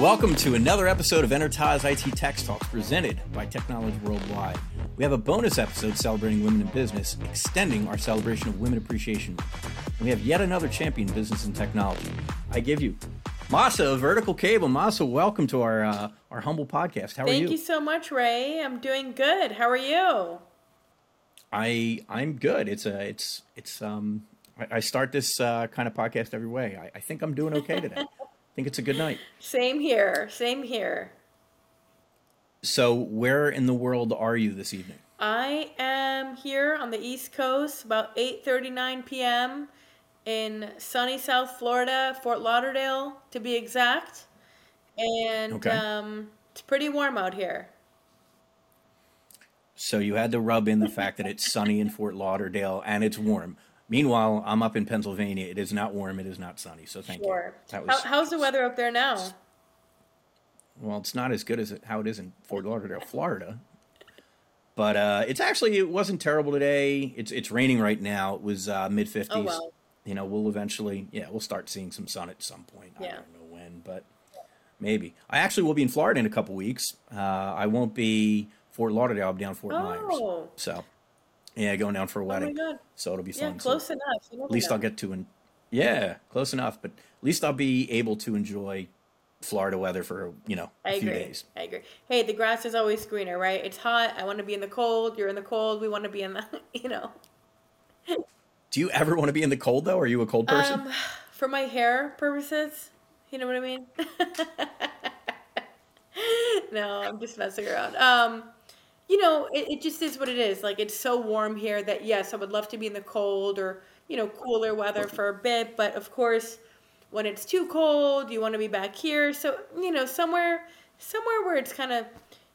Welcome to another episode of Enterprise IT Tech Talks presented by Technology Worldwide. We have a bonus episode celebrating women in business, extending our celebration of Women Appreciation. And we have yet another champion in business and technology. I give you Mahsa of Vertical Cable. Mahsa, welcome to our uh, our humble podcast. How Thank are you? Thank you so much, Ray. I'm doing good. How are you? I I'm good. It's a it's it's um I, I start this uh, kind of podcast every way. I, I think I'm doing okay today. Think it's a good night. Same here. Same here. So, where in the world are you this evening? I am here on the East Coast about 8:39 p.m. in sunny South Florida, Fort Lauderdale to be exact. And Okay. um, it's pretty warm out here. So you had to rub in the fact that it's sunny in Fort Lauderdale and it's warm. Meanwhile, I'm up in Pennsylvania. It is not warm. It is not sunny. So thank Sure. you. That How, how's the weather up there now? well. It's not as good as it, how it is in Fort Lauderdale, Florida. But uh, it's actually it wasn't terrible today. It's it's raining right now. It was uh, mid 50s. Oh, wow. You know, we'll eventually yeah we'll start seeing some sun at some point. Yeah. I don't know when, but maybe. I actually will be in Florida in a couple weeks. Uh, I won't be Fort Lauderdale. I'll be down Fort Myers. Oh. So yeah, going down for a wedding. Oh my. God. So it'll be Yeah, fun. So close enough. You at least I'll get to en- yeah, close enough. But at least I'll be able to enjoy Florida weather for you know a I few agree. days. I agree. Hey, the grass is always greener, right? It's hot. I want to be in the cold. You're in the cold. We want to be in the, you know. Do you ever want to be in the cold though? Are you a cold person? Um, for my hair purposes, you know what I mean? no, I'm just messing around. Um, you know, it, it just is what it is. Like it's so warm here that yes, I would love to be in the cold or you know cooler weather for a bit, but of course, when it's too cold, you want to be back here. So you know, somewhere, somewhere where it's kind of,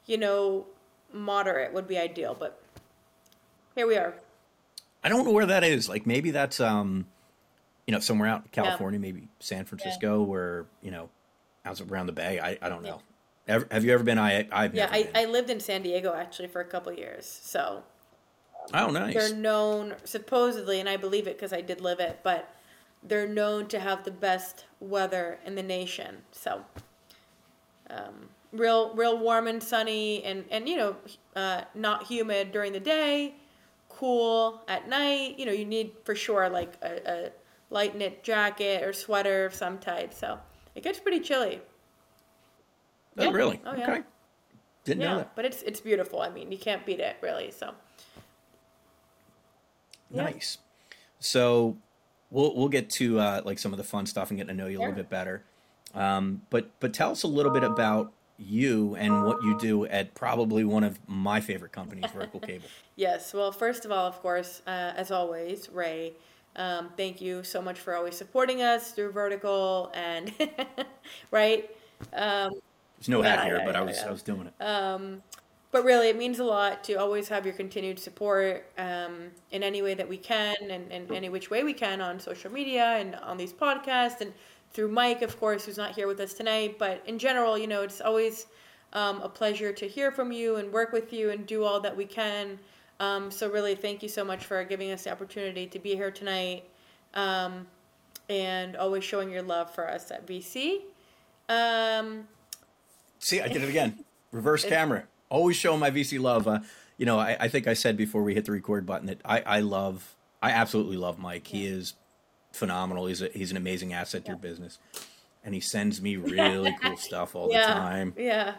you know, moderate would be ideal. But here we are. I don't know where that is. Like maybe that's um, you know, somewhere out in California, maybe San Francisco, where you know, out around the Bay. I, I don't know. Ever, have you ever been? I I've Yeah, I, been. I lived in San Diego actually for a couple years. So oh, nice. they're known supposedly, and I believe it because I did live it, but they're known to have the best weather in the nation. So um, real real warm and sunny, and and you know uh, not humid during the day, cool at night. You know you need for sure like a, a light knit jacket or sweater of some type. So it gets pretty chilly. Oh, yeah. really? Oh, yeah. Okay. Didn't know that. but it's it's beautiful. I mean, you can't beat it really. So Yeah. Nice. So we'll we'll get to uh, like some of the fun stuff and getting to know you a little bit better. Um, but but tell us a little bit about you and what you do at probably one of my favorite companies, Vertical Cable. yes. Well, first of all, of course, uh, as always, Ray. Um, thank you so much for always supporting us through Vertical and right. Um, There's no hat here, yeah, but I was yeah. I was doing it. um, but really, it means a lot to always have your continued support um, in any way that we can and, and any which way we can on social media and on these podcasts and through Mike, of course, who's not here with us tonight. But in general, you know, it's always um, a pleasure to hear from you and work with you and do all that we can. Um, so, really, thank you so much for giving us the opportunity to be here tonight um, and always showing your love for us at VC. See, I did it again. Reverse camera. Always show my VC love. Uh, you know, I, I think I said before we hit the record button that I, I love, I absolutely love Mike. He is phenomenal. He's a, he's an amazing asset to your business, and he sends me really cool stuff all yeah. the time. Yeah.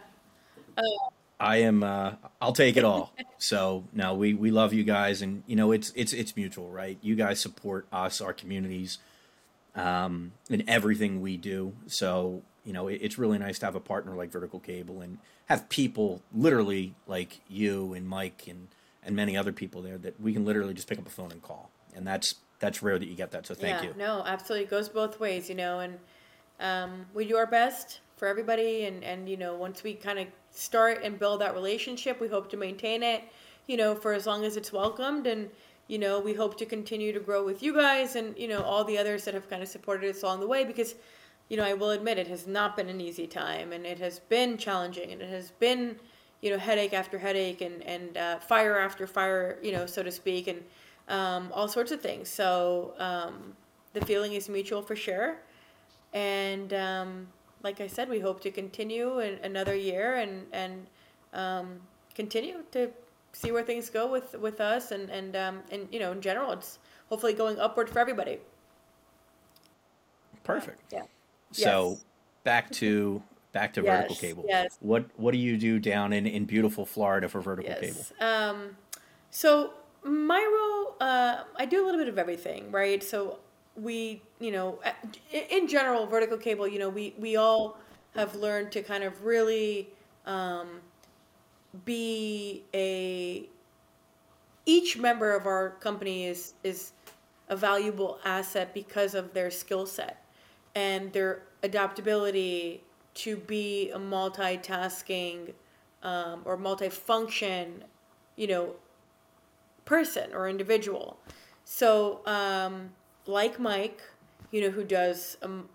I am. Uh, I'll take it all. So now we we love you guys, and you know it's it's it's mutual, right? You guys support us, our communities, um, in everything we do. So you know it, it's really nice to have a partner like Vertical Cable and have people literally like you and Mike and and many other people there that we can literally just pick up a phone and call, and that's that's rare that you get that. So thank yeah, you. No, absolutely. It goes both ways, you know, and um, we do our best for everybody. And, and you know, once we kind of start and build that relationship, we hope to maintain it, you know, for as long as it's welcomed. And, you know, we hope to continue to grow with you guys and, you know, all the others that have kind of supported us along the way because, you know, I will admit it has not been an easy time and it has been challenging and it has been, you know, headache after headache and, and uh, fire after fire, you know, so to speak. And, um, all sorts of things. So um, the feeling is mutual for sure. And um, like I said, we hope to continue in another year and and um, continue to see where things go with with us and and um, and you know in general, it's hopefully going upward for everybody. Perfect. Yeah. So Yes. back to back to vertical cable. yes. What what do you do down in, in beautiful Florida for vertical cable? Um, so my role, uh, I do a little bit of everything, right? So we, you know, in general, vertical cable, you know, we we all have learned to kind of really um, be a. Each member of our company is is a valuable asset because of their skill set and their adaptability to be a multitasking um, or multifunction, you know, person or individual. So, um, like Mike, you know, who does um,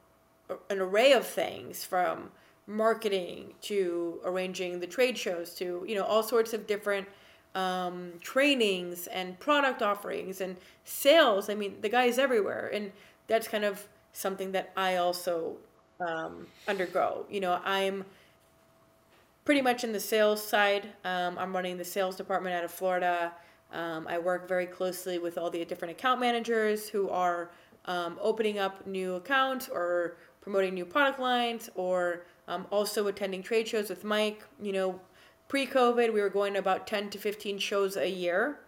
an array of things from marketing to arranging the trade shows to, you know, all sorts of different um, trainings and product offerings and sales. I mean, the guy is everywhere. And that's kind of something that I also um, undergo. You know, I'm pretty much in the sales side. Um, I'm running the sales department out of Florida. Um, I work very closely with all the different account managers who are um, opening up new accounts or promoting new product lines or um, also attending trade shows with Mike. You know, pre COVID, we were going to about 10 to 15 shows a year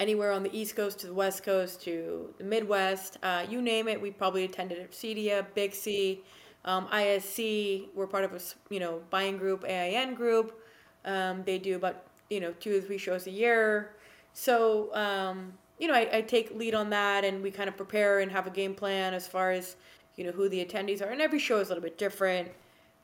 anywhere on the East Coast to the West Coast to the Midwest, uh, you name it. We probably attended at Cedia, BICSI, um, ISC. We're part of a you know buying group, AIN group. Um, they do about you know two or three shows a year. So um, you know I, I take lead on that, and we kind of prepare and have a game plan as far as you know who the attendees are, and every show is a little bit different.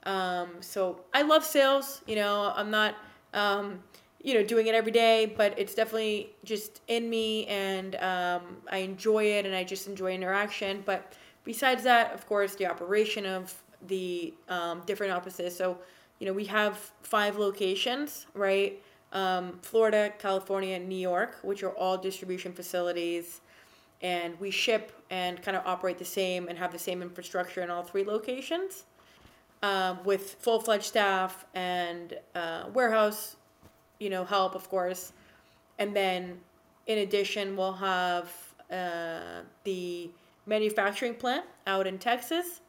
Um, so I love sales. You know, I'm not, um, you know, doing it every day, but it's definitely just in me, and um, I enjoy it, and I just enjoy interaction. But besides that, of course, the operation of the um, different offices. So, you know, we have five locations, right? Um, Florida, California, New York, which are all distribution facilities and we ship and kind of operate the same and have the same infrastructure in all three locations um, with full-fledged staff and uh, warehouse you know help of course and then in addition we'll have uh, the manufacturing plant out in texas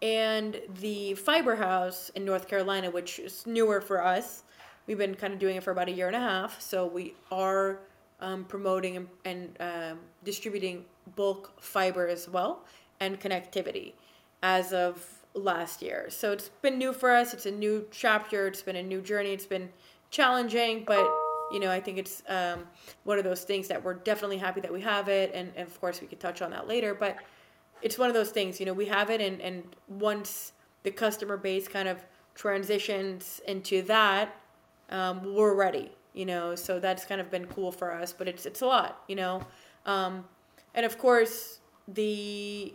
and the fiber house in north carolina which is newer for us we've been kind of doing it for about a year and a half so we are um, promoting and, and um, distributing bulk fiber as well and connectivity as of last year. So it's been new for us. It's a new chapter. It's been a new journey. It's been challenging, but you know, I think it's um, one of those things that we're definitely happy that we have it, and, and of course we could touch on that later. But it's one of those things, you know, we have it, and and once the customer base kind of transitions into that, um, we're ready, you know. So that's kind of been cool for us, but it's it's a lot, you know. Um, and of course the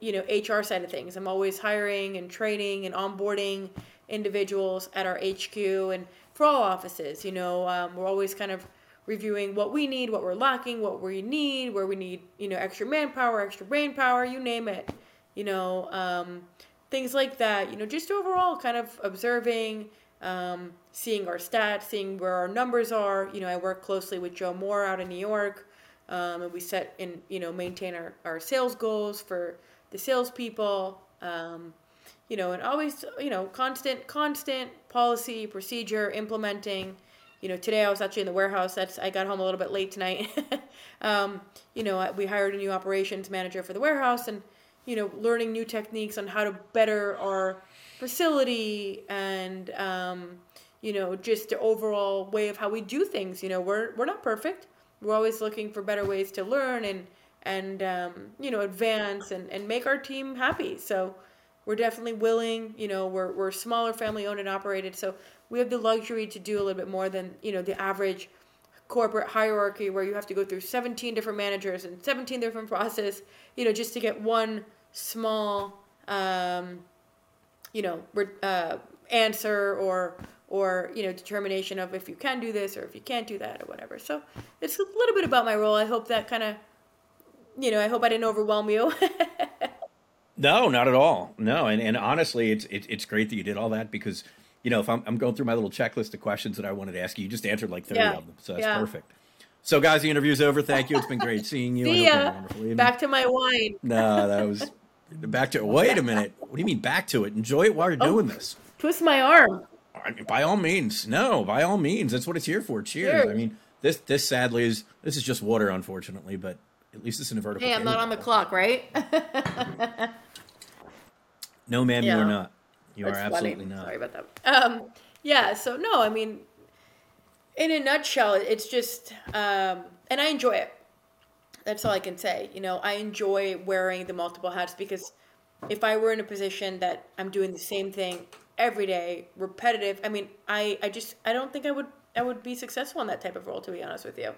you know HR side of things. I'm always hiring and training and onboarding individuals at our HQ and for all offices. You know, um, we're always kind of reviewing what we need, what we're lacking, what we need, where we need you know extra manpower, extra brain power, you name it. You know, um, things like that. You know, just overall kind of observing. Um, seeing our stats, seeing where our numbers are. You know, I work closely with Joe Moore out in New York, um, and we set and you know maintain our, our sales goals for the salespeople. Um, you know, and always you know constant constant policy procedure implementing. You know, today I was actually in the warehouse. That's I got home a little bit late tonight. um, you know, we hired a new operations manager for the warehouse, and you know, learning new techniques on how to better our facility and um, you know just the overall way of how we do things. You know, we're we're not perfect. We're always looking for better ways to learn and and um, you know advance and, and make our team happy. So we're definitely willing. You know, we're we're smaller, family owned and operated, so we have the luxury to do a little bit more than you know the average corporate hierarchy where you have to go through 17 different managers and 17 different process you know just to get one small um, you know uh, answer or or you know determination of if you can do this or if you can't do that or whatever so it's a little bit about my role i hope that kind of you know i hope i didn't overwhelm you No, not at all. No, and, and honestly, it's it, it's great that you did all that because you know if I'm, I'm going through my little checklist of questions that I wanted to ask you, you just answered like thirty Yeah. of them, so that's Yeah. perfect. So, guys, the interview's over. Thank you. It's been great seeing you. See hope you have a ya. Back to my wine. No, that was back to. Wait a minute. What do you mean back to it? Enjoy it while you're Oh. doing this. Twist my arm. I mean, by all means, no, by all means, that's what it's here for. Cheers. Cheers. I mean, this this sadly is this is just water, unfortunately, but at least it's in a vertical. Hey, I'm not on the clock, right? No, ma'am, you Yeah. are not. You are funny. absolutely not. Sorry about that. Um, yeah. So no, I mean, in a nutshell, it's just, um, and I enjoy it. That's all I can say. You know, I enjoy wearing the multiple hats because if I were in a position that I'm doing the same thing every day, repetitive, I mean, I, I just, I don't think I would, I would be successful in that type of role. To be honest with you.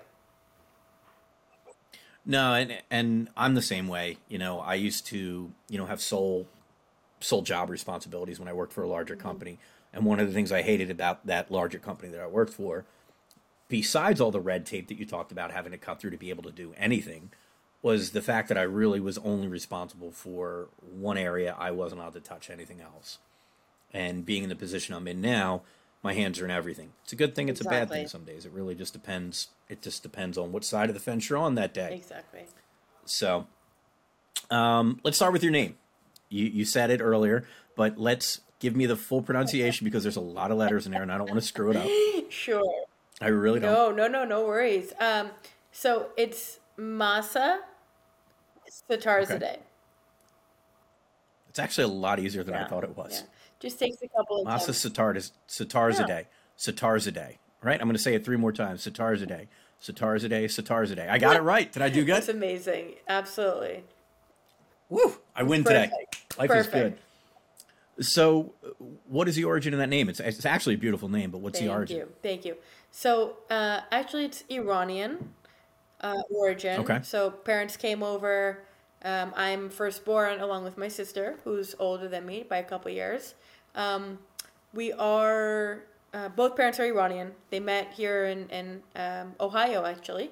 No, and and I'm the same way. You know, I used to, you know, have sole sole job responsibilities when I worked for a larger company. And one of the things I hated about that larger company that I worked for, besides all the red tape that you talked about having to cut through to be able to do anything, was the fact that I really was only responsible for one area. I wasn't allowed to touch anything else. And being in the position I'm in now, my hands are in everything. It's a good thing, it's a bad thing some days. It really just depends. It just depends on what side of the fence you're on that day. Exactly. So, um, let's start with your name. You you said it earlier, but let's give me the full pronunciation because there's a lot of letters in there, and I don't want to screw it up. Sure. I really don't. No, no, no, no worries. Um, so it's Mahsa Sattarzadeh. Okay. It's actually a lot easier than I thought it was. Yeah. Just takes a couple of Mahsa times. Sitarz Sitarzadeh. Sitarzadeh. Right? I'm going to say it three more times. Sitarzadeh. Sitarzadeh. Sitarzadeh. I got it right. Did I do good? That's amazing. Absolutely. Woo! I win today. Perfect. Life is good. So, what is the origin of that name? It's, it's actually a beautiful name, but what's Thank the origin? Thank you. Thank you. So uh, actually, it's Iranian uh, origin. Okay. So parents came over. Um, I'm firstborn along with my sister, who's older than me by a couple years. Um, we are uh, both parents are Iranian. They met here in in um, Ohio, actually.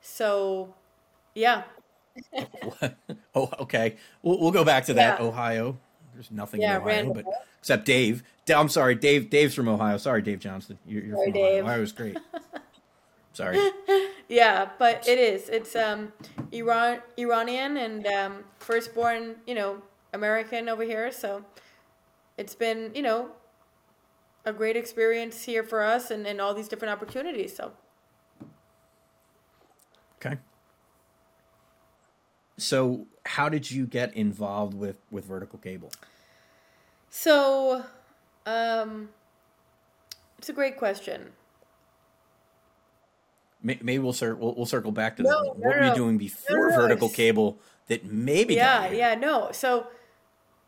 So, yeah, oh, okay. We'll, we'll go back to that. Yeah. Ohio. There's nothing Yeah, in Ohio, random. but except Dave. I'm sorry, Dave. Dave's from Ohio. Sorry, Dave Johnston. You're, you're Sorry, from Ohio. Dave. Ohio's great. sorry. yeah, but it is. It's um, Iran Iranian and um, firstborn, you know, American over here. So it's been, you know, a great experience here for us and, and all these different opportunities. So Okay. So, how did you get involved with with vertical cable? so um, it's a great question. Maybe we'll, cir- we'll we'll circle back to No, that. no, What were you no. doing before no, vertical cable that maybe? yeah yeah no so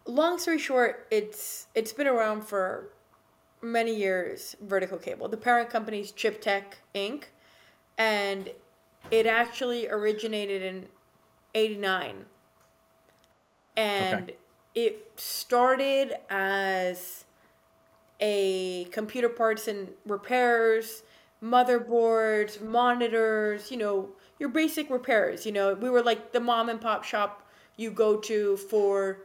long story short it's it's been around for many years vertical cable the parent company is chip tech inc and it actually originated in 89 and Okay. it started as a computer parts and repairs motherboards monitors you know your basic repairs you know. We were like the mom and pop shop you go to for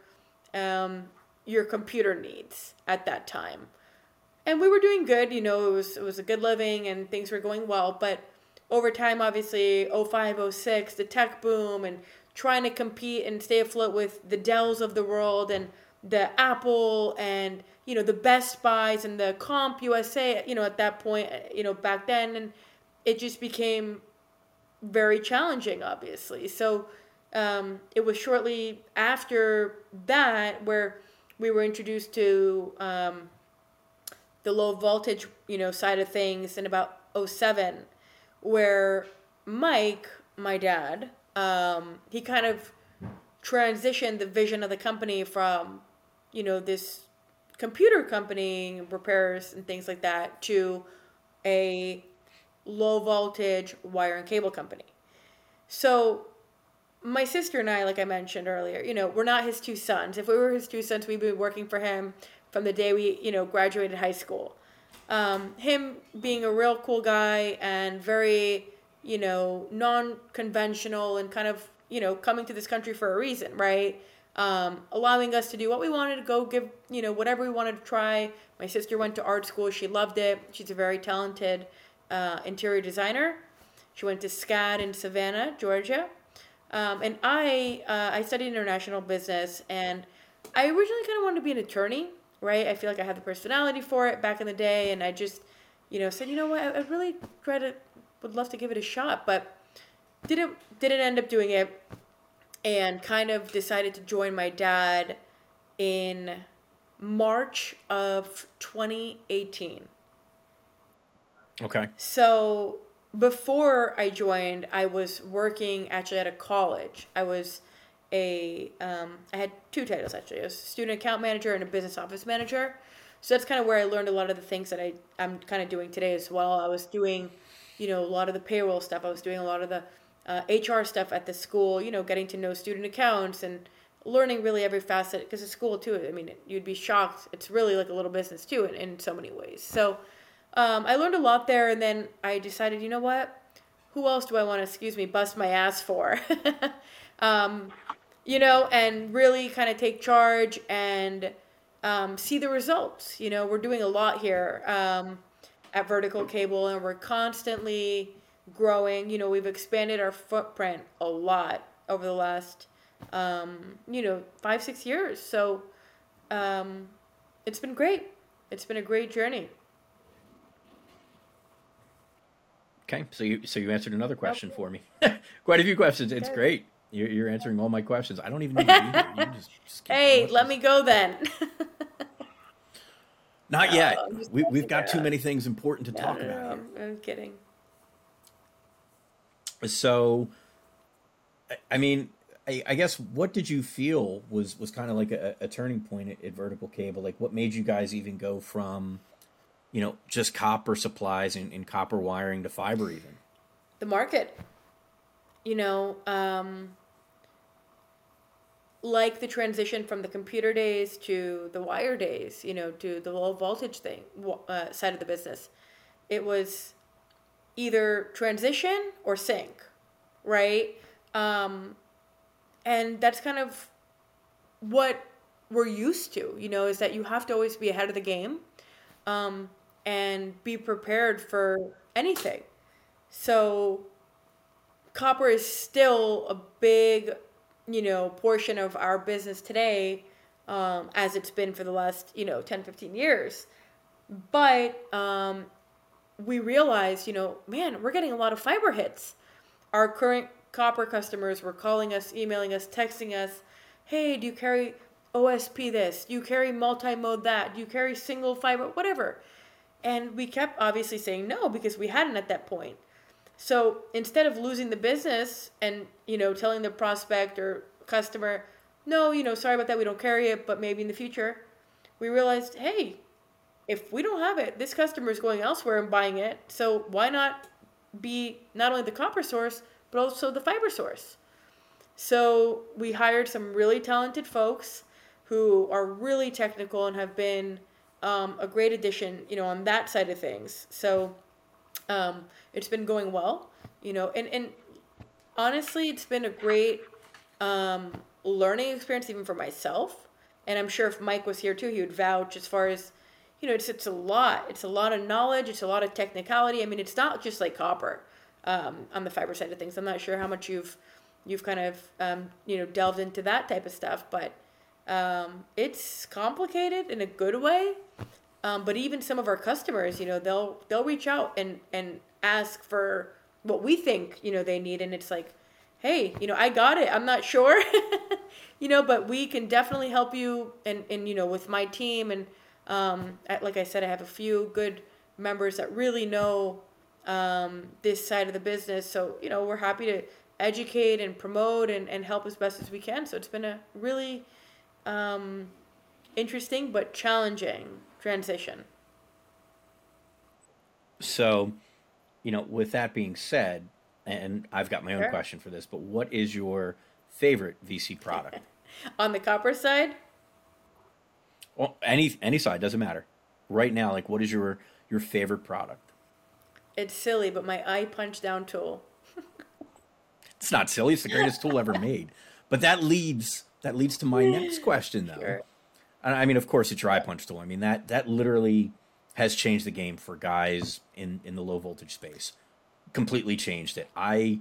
um, your computer needs at that time. And we were doing good you know it was it was a good living and things were going well but over time obviously 05 06 the tech boom and trying to compete and stay afloat with the dells of the world and the apple and you know the best buys and the CompUSA you know at that point you know back then. And it just became very challenging obviously. So um, it was shortly after that where we were introduced to um, the low voltage you know side of things in about 07 where mike my dad um, he kind of transitioned the vision of the company from you know this computer company repairs and things like that to a low voltage wire and cable company so my sister and I, like I mentioned earlier, you know, we're not his two sons. If we were his two sons, we'd be working for him from the day we, you know, graduated high school. Um, him being a real cool guy and very, you know, non-conventional and kind of, you know, coming to this country for a reason, right? um, allowing us to do what we wanted to go give, you know, whatever we wanted to try. My sister went to art school. She loved it. She's a very talented uh, interior designer. She went to SCAD in Savannah, Georgia. Um, and I, uh, I studied international business and I originally kind of wanted to be an attorney, right? I feel like I had the personality for it back in the day. And I just, you know, said, you know what, I, I really try to, would love to give it a shot, but didn't, didn't end up doing it and kind of decided to join my dad in March of 2018. Okay. So before I joined, I was working actually at a college. I was a um, I had two titles actually. I was a student account manager and a business office manager. So that's kind of where I learned a lot of the things that I I'm kind of doing today as well. I was doing, you know, a lot of the payroll stuff. I was doing a lot of the uh, HR stuff at the school. You know, getting to know student accounts and learning really every facet because the school too. I mean, you'd be shocked. It's really like a little business too in, in so many ways. So um, I learned a lot there, and then I decided, you know what? Who else do I want to, excuse me, bust my ass for? um, you know, and really kind of take charge and um, see the results. You know, we're doing a lot here um, at Vertical Cable, and we're constantly growing. You know, we've expanded our footprint a lot over the last, um, you know, five, six years. So um, it's been great. It's been a great journey. Okay, so you so you answered another question for me. Quite a few questions. It's Good. great. You're, you're answering all my questions. I don't even need to be here. You just, just Hey, let me go then. Not yet. I'm We we've got too many things important to No, talk no, no, about I'm, I'm kidding. So, I, I mean, I, I guess what did you feel was was kind of like a, a turning point at, at Vertical Cable? Like, what made you guys even go from, you know, just copper supplies and, and copper wiring to fiber even? The market, you know, um, like the transition from the computer days to the wire days, you know, to the low voltage thing uh, side of the business. It was either transition or sink, right? Um, and that's kind of what we're used to, you know, is that you have to always be ahead of the game um, and be prepared for anything. So copper is still a big, you know, portion of our business today, um, as it's been for the last, you know, 10, 15 years. But um, we realized, you know, man, we're getting a lot of fiber hits. Our current copper customers were calling us, emailing us, texting us, hey, do you carry OSP this? Do you carry multi mode that? Do you carry single fiber? Whatever. And we kept obviously saying no because we hadn't at that point. So instead of losing the business and, you know, telling the prospect or customer, no, you know, sorry about that, we don't carry it, but maybe in the future, we realized, hey, if we don't have it, this customer is going elsewhere and buying it. So why not be not only the copper source, but also the fiber source? So we hired some really talented folks who are really technical and have been um, a great addition, you know, on that side of things. So um, it's been going well, you know, and, and honestly, it's been a great um, learning experience even for myself. And I'm sure if Mike was here too, he would vouch as far as, you know, it's, it's a lot. It's a lot of knowledge. It's a lot of technicality. I mean, it's not just like copper um, on the fiber side of things. I'm not sure how much you've you've kind of um, you know delved into that type of stuff, but um, it's complicated in a good way. Um, but even some of our customers, you know, they'll they'll reach out and and ask for what we think you know they need, and it's like, hey, you know, I got it. I'm not sure, you know, but we can definitely help you, and and you know, with my team, and um, like I said, I have a few good members that really know um, this side of the business. So you know, we're happy to educate and promote and, and help as best as we can. So it's been a really um, interesting but challenging transition. So, you know, with that being said, and I've got my own Sure. question for this, but what is your favorite VC product? On the copper side, well, any any side doesn't matter. Right now, like, what is your your favorite product? it's silly, but my eye punch down tool. It's not silly. It's the greatest tool ever made. But that leads that leads to my next question, though. Sure. I mean, of course, a dry punch tool. I mean that that literally has changed the game for guys in in the low voltage space. Completely changed it. I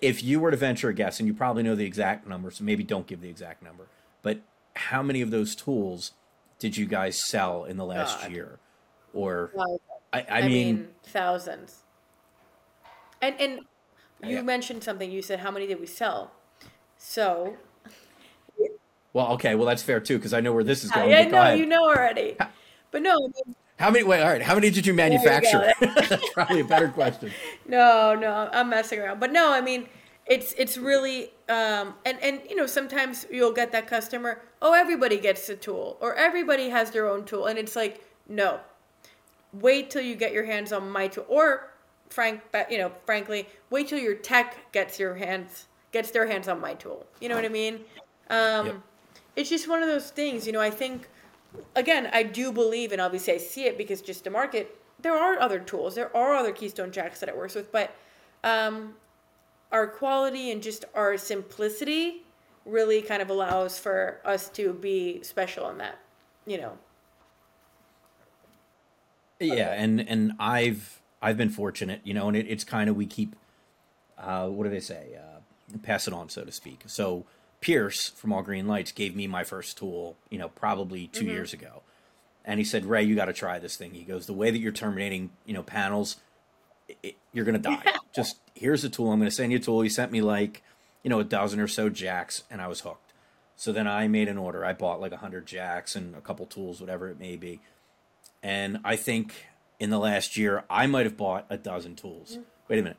if you were to venture a guess, and you probably know the exact number, so maybe don't give the exact number, but how many of those tools did you guys sell in the last God. year? Or I, I, I mean, mean, thousands. And and you yeah. mentioned something. You said how many did we sell? So. Well, okay. Well, that's fair too, because I know where this is going. I know you know already, but no. How many? Wait, all right. How many did you manufacture? You That's probably a better question. No, no, I'm messing around. But no, I mean, it's it's really um, and and you know sometimes you'll get that customer. Oh, everybody gets a tool, or everybody has their own tool, and it's like no. Wait till you get your hands on my tool, or frank, you know, frankly, wait till your tech gets your hands gets their hands on my tool. You know what I mean? Um, yep. It's just one of those things. You know, I think again, I do believe, and obviously I see it because just to market, there are other tools, there are other Keystone Jacks that it works with, but um, our quality and just our simplicity really kind of allows for us to be special in that, you know. Yeah, and and I've I've been fortunate, you know, and it, it's kind of we keep, uh, what do they say, uh, pass it on, so to speak. So Pierce from All Green Lights gave me my first tool, you know, probably 2 mm-hmm. years ago. And he said, Ray, you got to try this thing. He goes, the way that you're terminating, you know, panels, it, you're going to die. Just here's a tool. I'm going to send you a tool. He sent me like, you know, a dozen or so jacks, and I was hooked. So then I made an order. I bought like a 100 jacks and a couple tools, whatever it may be. And I think in the last year, I might have bought a dozen tools. Mm-hmm. Wait a minute.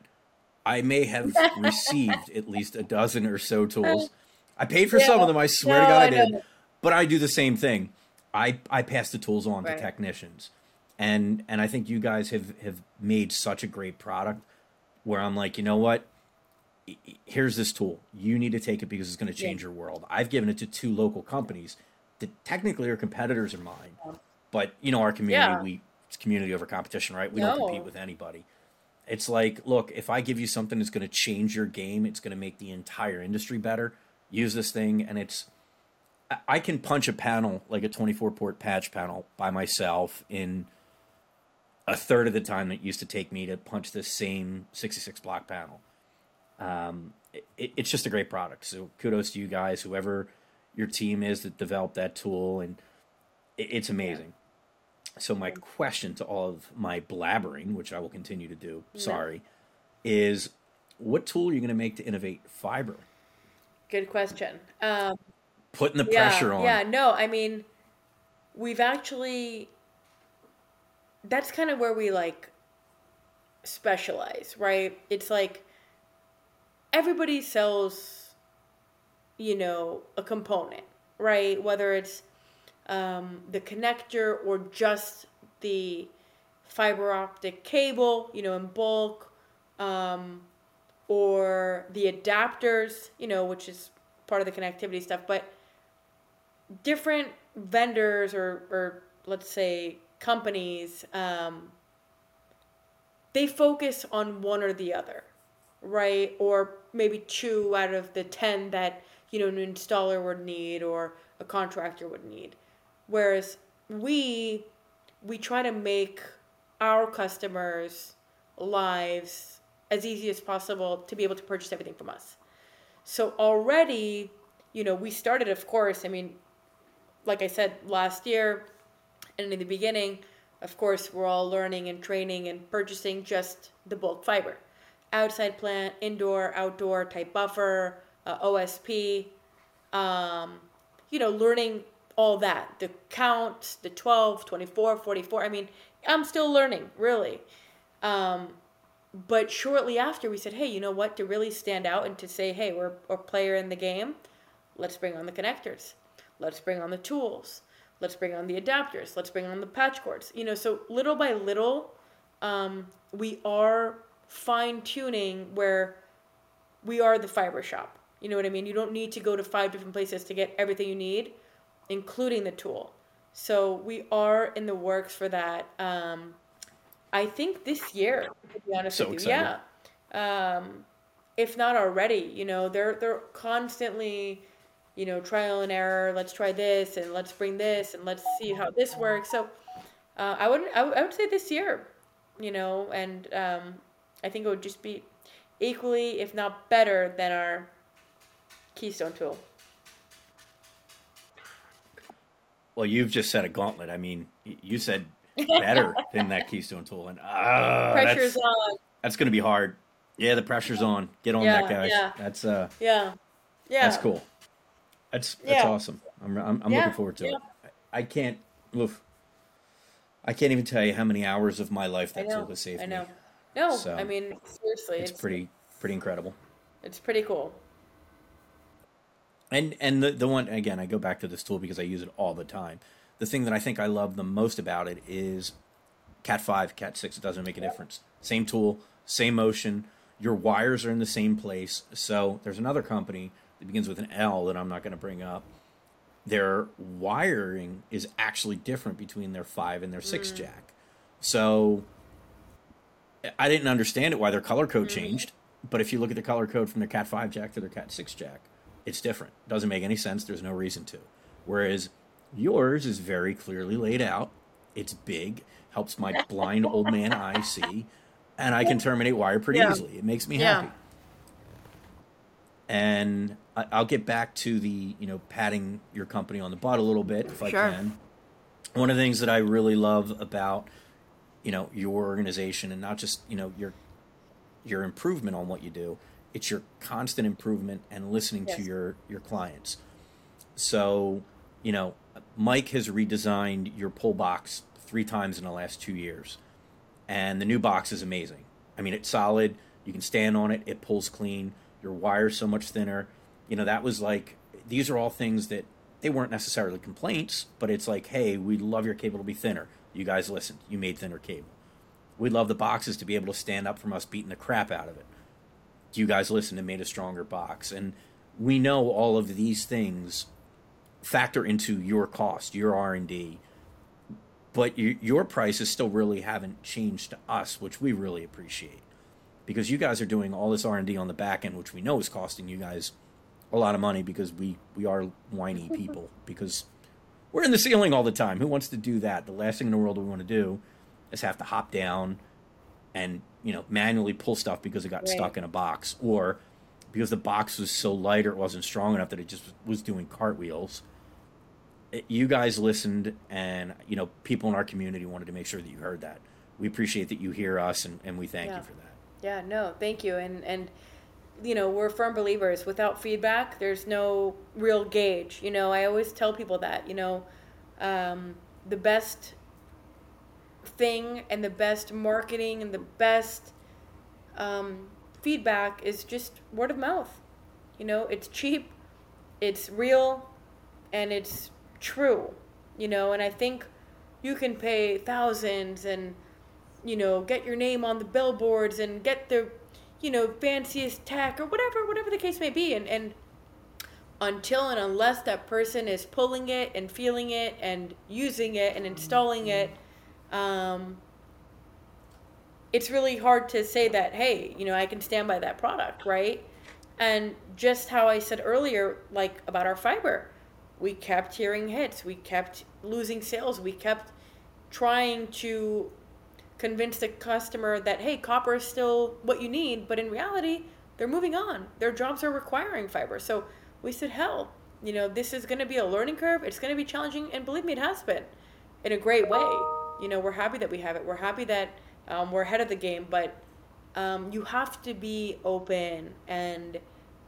I may have received at least a dozen or so tools I paid for yeah. some of them. I swear no, to God, I, I did. But I do the same thing. I I pass the tools on right. to technicians, and and I think you guys have have made such a great product where I'm like, you know what? Here's this tool. You need to take it because it's going to change yeah. your world. I've given it to two local companies that technically are competitors of mine, but you know our community yeah. we it's community over competition, right? We no. don't compete with anybody. It's like, look, if I give you something that's going to change your game, it's going to make the entire industry better use this thing, and it's I can punch a panel like a 24 port patch panel by myself in a third of the time that used to take me to punch this same 66 block panel. Um, it, it's just a great product. So kudos to you guys, whoever your team is that developed that tool, and it, it's amazing. So my question to all of my blabbering, which I will continue to do, sorry, is what tool are you going to make to innovate fiber? Good question. Um, Putting the pressure on. Yeah, no, I mean, we've actually. That's kind of where we like specialize, right? It's like everybody sells, you know, a component, right? Whether it's um, the connector or just the fiber optic cable, you know, in bulk. Um, or the adapters, you know, which is part of the connectivity stuff, but different vendors or, or let's say companies, um, they focus on one or the other, right? Or maybe two out of the 10 that, you know, an installer would need or a contractor would need. Whereas we, we try to make our customers' lives as easy as possible to be able to purchase everything from us. So already, you know, we started, of course, I mean, like I said last year and in the beginning, of course, we're all learning and training and purchasing just the bulk fiber. Outside plant, indoor, outdoor type buffer, uh, OSP, um, you know, learning all that. The count, the 12, 24, 44. I mean, I'm still learning, really. Um, but shortly after, we said, hey, you know what? To really stand out and to say, hey, we're a player in the game, let's bring on the connectors. Let's bring on the tools. Let's bring on the adapters. Let's bring on the patch cords. You know, so little by little, um, we are fine tuning where we are the fiber shop. You know what I mean? You don't need to go to five different places to get everything you need, including the tool. So we are in the works for that. Um, I think this year, to be honest so with you, excited. yeah. Um, if not already, you know, they're they're constantly you know, trial and error. Let's try this and let's bring this and let's see how this works. So uh, I would I would I would say this year, you know, and um, I think it would just be equally, if not better, than our Keystone tool. Well, you've just said a gauntlet. I mean, you said better than that Keystone tool, and uh, pressure's that's, on. That's going to be hard. Yeah, the pressure's on. Get on Yeah, that, guys. yeah. That's uh, Yeah, yeah, that's cool. That's that's Yeah. awesome. I'm I'm, I'm looking forward to it. I can't. Oof, I can't even tell you how many hours of my life that tool has saved I know. me. No, So, I mean seriously, It's it's pretty pretty incredible. It's pretty cool. And and the the one again, I go back to this tool because I use it all the time. The thing that I think I love the most about it is Cat five, Cat six. It doesn't make a difference. Same tool, same motion. Your wires are in the same place. So there's another company that begins with an L that I'm not going to bring up. Their wiring is actually different between their five and their six mm. jack. So I didn't understand it why their color code mm-hmm. changed. But if you look at the color code from their Cat 5 jack to their Cat 6 jack, it's different. Doesn't make any sense. There's no reason to. Whereas yours is very clearly laid out. It's big, helps my blind old man eye see, and I can terminate wire pretty Yeah. easily. It makes me Yeah. happy. And I- I'll get back to the, you know, patting your company on the butt a little bit if I Sure. can. One of the things that I really love about, you know, your organization and not just, you know, your your improvement on what you do. It's your constant improvement and listening to your your clients. So, you know, Mike has redesigned your pull box three times in the last two years, and the new box is amazing. I mean, it's solid. You can stand on it. It pulls clean. Your wire's so much thinner. You know, that was like these are all things that they weren't necessarily complaints, but it's like, hey, we'd love your cable to be thinner. You guys listened. You made thinner cable. We'd love the boxes to be able to stand up from us beating the crap out of it. You guys listened and made a stronger box. And we know all of these things factor into your cost, your R&D. But your, your prices still really haven't changed to us, which we really appreciate. Because you guys are doing all this R&D on the back end, which we know is costing you guys a lot of money because we, we are whiny people. Because we're in the ceiling all the time. Who wants to do that? The last thing in the world we want to do is have to hop down and you know manually pull stuff because it got Right. stuck in a box or because the box was so light or it wasn't strong enough that it just was doing cartwheels you guys listened and you know people in our community wanted to make sure that you heard that we appreciate that you hear us and, and we thank Yeah. you for that Yeah, no, thank you. And and you know, we're firm believers. Without feedback, there's no real gauge. You know, I always tell people that. You know, um, the best thing and the best marketing and the best um, feedback is just word of mouth. You know, it's cheap, it's real, and it's true. You know, and I think you can pay thousands and you know get your name on the billboards and get the you know fanciest tech or whatever whatever the case may be and and until and unless that person is pulling it and feeling it and using it and installing it um, it's really hard to say that hey you know i can stand by that product right and just how i said earlier like about our fiber we kept hearing hits we kept losing sales we kept trying to convince the customer that hey copper is still what you need but in reality they're moving on. Their jobs are requiring fiber. So we said hell you know this is going to be a learning curve. It's going to be challenging and believe me it has been in a great way. You know we're happy that we have it. We're happy that um, we're ahead of the game but um, you have to be open and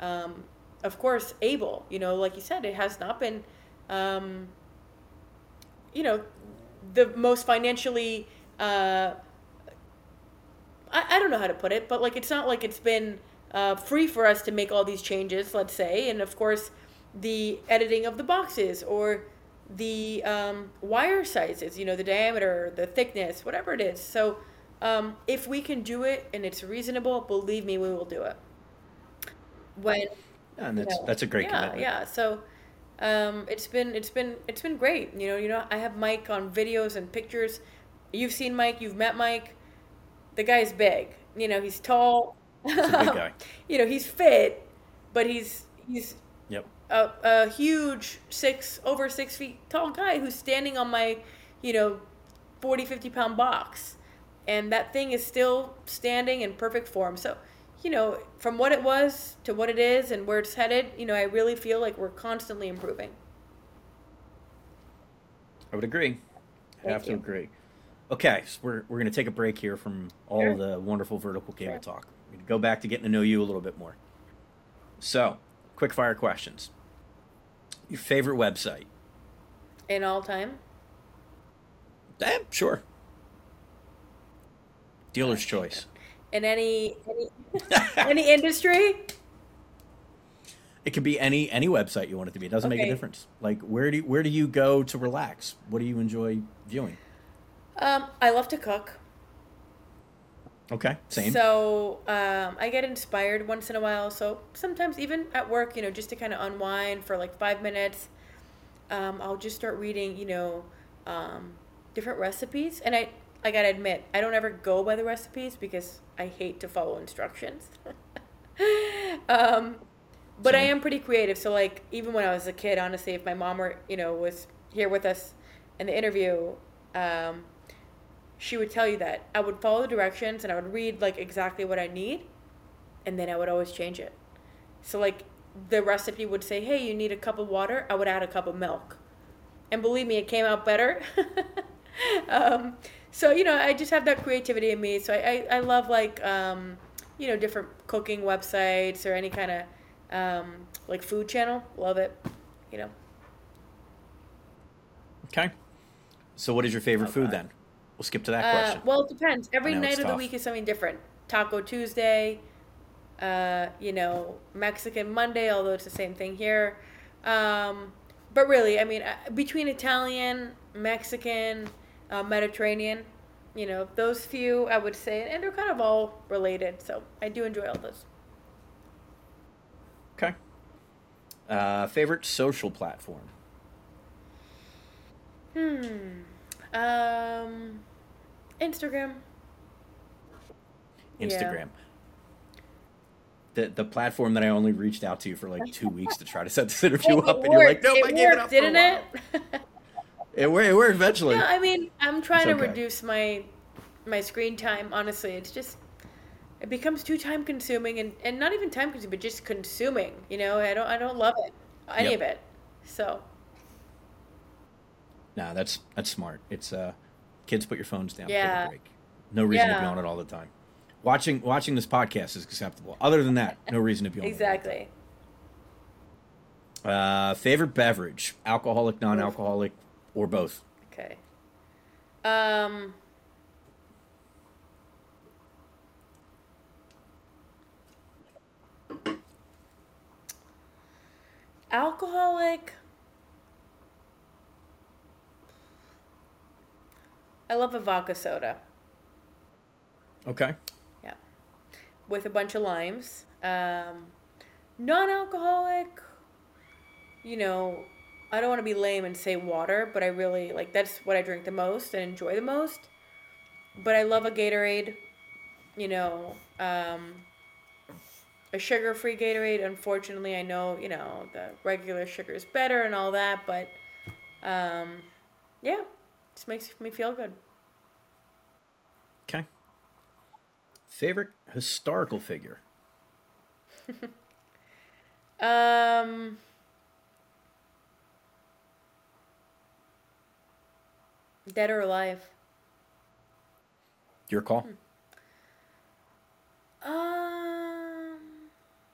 um, of course able you know like you said it has not been um, you know the most financially uh, I, I don't know how to put it but like it's not like it's been uh, free for us to make all these changes let's say and of course the editing of the boxes or the um, wire sizes you know the diameter the thickness whatever it is. So um, if we can do it and it's reasonable believe me we will do it. When and that's know, that's a great yeah, commitment Yeah, so um, it's been it's been it's been great. You know, you know, I have Mike on videos and pictures. You've seen Mike. You've met Mike. The guy's big. You know, he's tall. He's a big guy. you know, he's fit, but he's he's yep a, a huge six over six feet tall guy who's standing on my, you know, 40, 50 pound box. And that thing is still standing in perfect form. So, you know, from what it was to what it is and where it's headed, you know, I really feel like we're constantly improving. I would agree. I have to agree. Okay, so we're, we're going to take a break here from all Sure. the wonderful vertical cable Sure. talk. We're gonna go back to getting to know you a little bit more. So, quick fire questions. Your favorite website? In all time. Eh, sure. Dealer's choice. In any any, any industry. It could be any any website you want it to be. It doesn't make a difference. Like where do you, where do you go to relax? What do you enjoy viewing? Um, I love to cook. Okay, same. So um, I get inspired once in a while. So sometimes even at work, you know, just to kind of unwind for like five minutes, um, I'll just start reading, you know, um, different recipes. And I, I gotta admit, I don't ever go by the recipes because I hate to follow instructions. um, but I am pretty creative. So like even when I was a kid, honestly, if my mom were, you know, was here with us in the interview, um, she would tell you that I would follow the directions and I would read like exactly what I need, and then I would always change it. So like the recipe would say, "Hey, you need a cup of water." I would add a cup of milk, and believe me, it came out better. um, so you know, I just have that creativity in me. So I I, I love like um, you know different cooking websites or any kind of um, like food channel. Love it. You know. okay. So what is your favorite Oh, food God. then? We'll skip to that Uh, question. well, it depends. Every night it's of the week is something different. Taco Tuesday, uh, you know, Mexican Monday, although it's the same thing here. Um, but really, I mean, uh, between Italian, Mexican, uh, Mediterranean, you know, those few, I would say, and they're kind of all related. So I do enjoy all those. Okay. Uh, favorite social platform? Hmm. Um, Instagram. Yeah. Instagram. The the platform that I only reached out to you for like two weeks to try to set this interview Hey, up, it and you're like, worked. nope, it I gave it worked, up. didn't while." it? It worked, it worked eventually. Yeah, I mean, I'm trying It's to reduce my my screen time. Honestly, it's just it becomes too time consuming and, and not even time consuming, but just consuming. You know, I don't I don't love it any Yep. of it. So Nah, that's that's smart. It's uh, kids, put your phones down. Yeah. a break. No reason to be on it all the time. Watching watching this podcast is acceptable. Other than that, no reason to be on. it the time. exactly. Uh, favorite beverage: alcoholic, non-alcoholic, or both. Okay. Um. Alcoholic. I love a vodka soda. Okay. Yeah. With a bunch of limes. Um, non alcoholic, you know, I don't want to be lame and say water, but I really like that's what I drink the most and enjoy the most. But I love a Gatorade, you know, um, a sugar free Gatorade. Unfortunately, I know, you know, the regular sugar is better and all that, but um, yeah, just makes me feel good. Okay. Favorite historical figure. Um. Dead or alive? Your call. Um.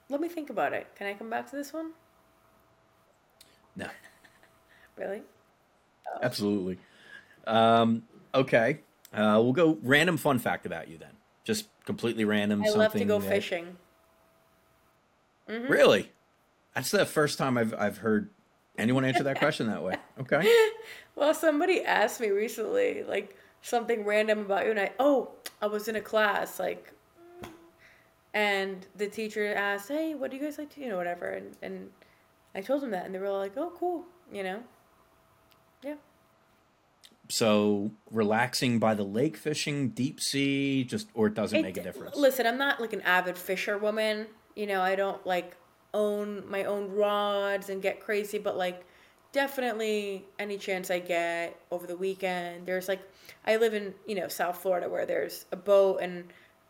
Let me think about it. Can I come back to this one? No, Really? absolutely. Um, okay. Uh, we'll go random fun fact about you then. Just completely random. I love to go that- fishing. Really? That's the first time I've I've heard anyone answer that question that way. Okay. Well, somebody asked me recently, like something random about you, and I oh, I was in a class like, and the teacher asked, "Hey, what do you guys like to, you know, whatever," and and I told them that, and they were all like, "Oh, cool," you know. Yeah. So relaxing by the lake, fishing, deep sea, just or it doesn't make a difference. Listen, I'm not like an avid fisherwoman. You know, I don't like own my own rods and get crazy, but like definitely any chance I get over the weekend. There's like I live in you know South Florida where there's a boat and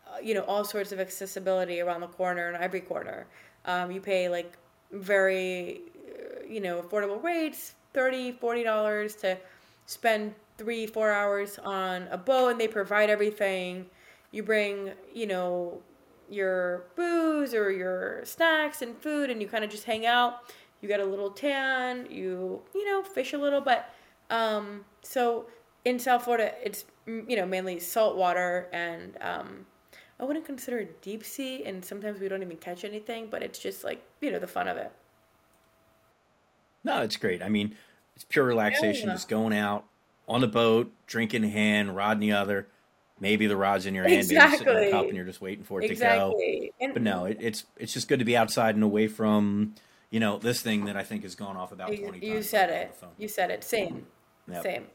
uh, you know all sorts of accessibility around the corner and every corner. Um, you pay like very uh, you know affordable rates 30 40 dollars to spend three four hours on a boat and they provide everything you bring you know your booze or your snacks and food and you kind of just hang out you get a little tan you you know fish a little but um so in south florida it's you know mainly salt water and um i wouldn't consider it deep sea and sometimes we don't even catch anything but it's just like you know the fun of it No, it's great. I mean, it's pure relaxation, Yeah. just going out on the boat, drinking in hand, rod in the other. Maybe the rod's in your hand, maybe it's sitting in a cup, and you're just waiting for it to go. exactly But no, it, it's it's just good to be outside and away from, you know, this thing that I think has gone off about you, twenty you times. said it you said it same Yep. same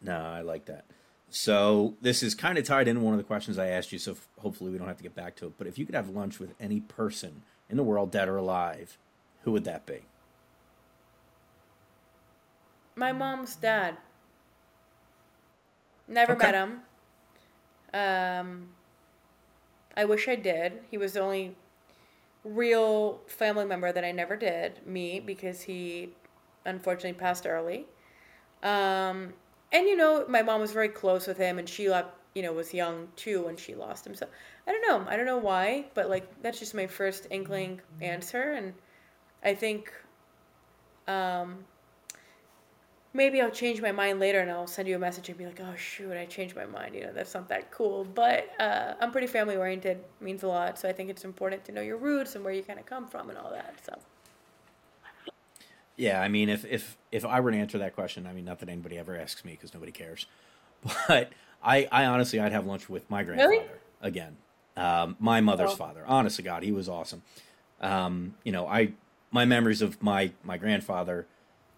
No, I like that. So this is kind of tied in one of the questions I asked you. So hopefully we don't have to get back to it. But if you could have lunch with any person in the world, dead or alive, who would that be? My mom's dad. Never Okay. met him. Um, I wish I did. He was the only real family member that I never did meet because he unfortunately passed early. Um, and you know, my mom was very close with him, and she, you know, was young too when she lost him. So I don't know. I don't know why, but like that's just my first inkling answer, and I think. Um, maybe I'll change my mind later and I'll send you a message and be like, oh shoot, I changed my mind. You know, that's not that cool. But uh, I'm pretty family oriented, means a lot. So I think it's important to know your roots and where you kind of come from and all that. So Yeah, I mean, if if if I were to answer that question, I mean, not that anybody ever asks me because nobody cares, but I I honestly I'd have lunch with my grandfather again, um, my mother's Oh. father. Honest to God, he was awesome. Um, you know, I my memories of my my grandfather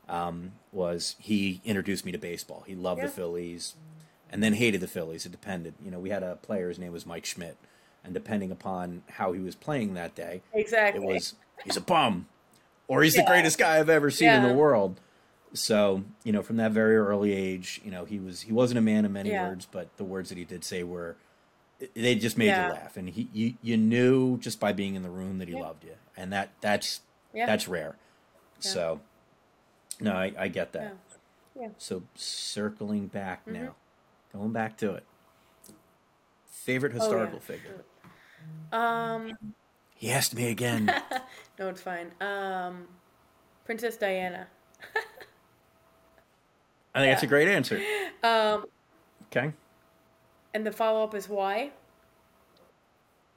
um, was he introduced me to baseball. He loved Yeah. the Phillies, and then hated the Phillies. It depended. You know, we had a player. His name was Mike Schmidt, and depending upon how he was playing that day, exactly. it was he's a bum or he's the greatest guy I've ever seen in the world. So, you know, from that very early age, you know, he was he wasn't a man of many Yeah. words, but the words that he did say were they just made Yeah. you laugh and he you, you knew just by being in the room that he Yeah. loved you. And that that's yeah. that's rare. Yeah. So no, I, I get that. Yeah. Yeah. So circling back Mhm. now. Going back to it. Favorite Oh, yeah. historical figure. Um, He asked me again. no, it's fine. Um, Princess Diana. I think that's a great answer. Um, Okay. and the follow up is why?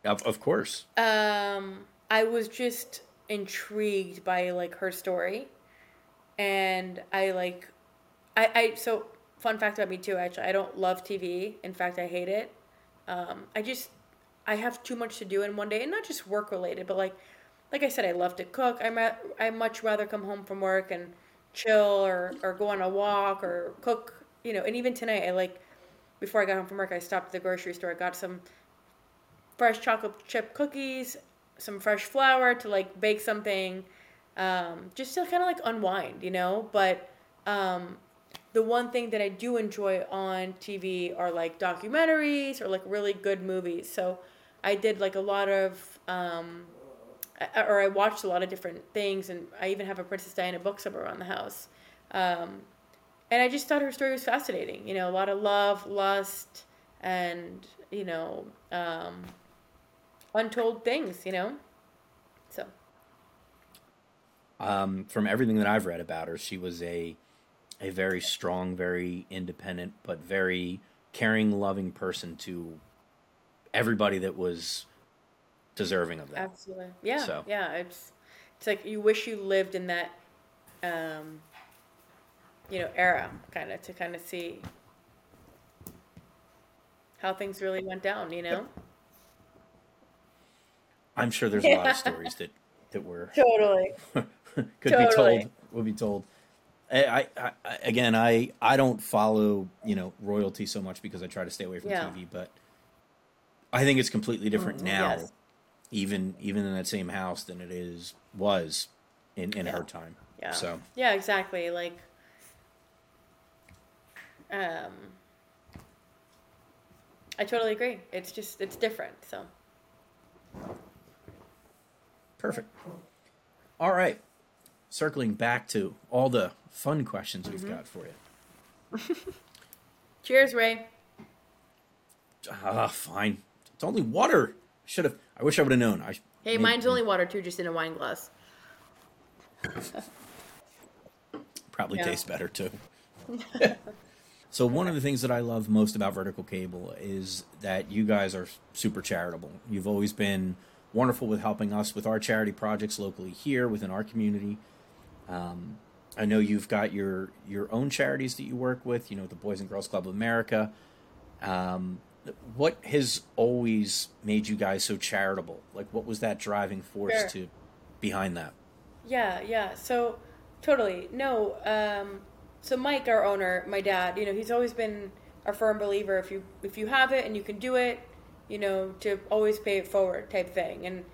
Of, of course. Um, I was just intrigued by like her story, and I like, I I so fun fact about me too. Actually, I don't love TV. In fact, I hate it. Um, I just I have too much to do in one day, and not just work related, but like like I said, I love to cook. I ma- I much rather come home from work and chill or or go on a walk or cook. You know, and even tonight, I like before I got home from work, I stopped at the grocery store. I got some fresh chocolate chip cookies, some fresh flour to like bake something, um, just to kind of like unwind, you know. But um, the one thing that I do enjoy on TV are like documentaries or like really good movies. So I did like a lot of, um, or I watched a lot of different things, and I even have a Princess Diana book somewhere around the house. Um, and I just thought her story was fascinating. You know, a lot of love, lust, and you know, um, untold things. You know, um, from everything that I've read about her, she was a a very strong, very independent, but very caring, loving person to everybody that was deserving of that. absolutely, yeah, So. yeah. It's it's like you wish you lived in that, um, you know, era, kind of to kind of see how things really went down. You know, I'm sure there's a lot of stories that that were totally. could be told will be told. I, I, I again I I don't follow you know royalty so much because I try to stay away from Yeah. TV, but I think it's completely different now Yes. even even in that same house than it is was in in Yeah. her time. Yeah. So Yeah, exactly. Like, um, I totally agree. It's just it's different. So perfect. All right. Circling back to all the fun questions we've Mm-hmm. got for you. cheers, Ray. Ah, fine. It's only water. Should have. I wish I would have known. I Hey, mine's only water too, just in a wine glass. probably Yeah. tastes better too. so one of the things that I love most about Vertical Cable is that you guys are super charitable. You've always been wonderful with helping us with our charity projects locally here within our community. Um, I know you've got your your own charities that you work with. You know, the Boys and Girls Club of America. Um, what has always made you guys so charitable? Like, what was that driving force Sure. to behind that? Yeah, yeah. So totally. No, um so Mike, our owner, my dad, you know, he's always been a firm believer if you if you have it and you can do it, you know, to always pay it forward type thing. And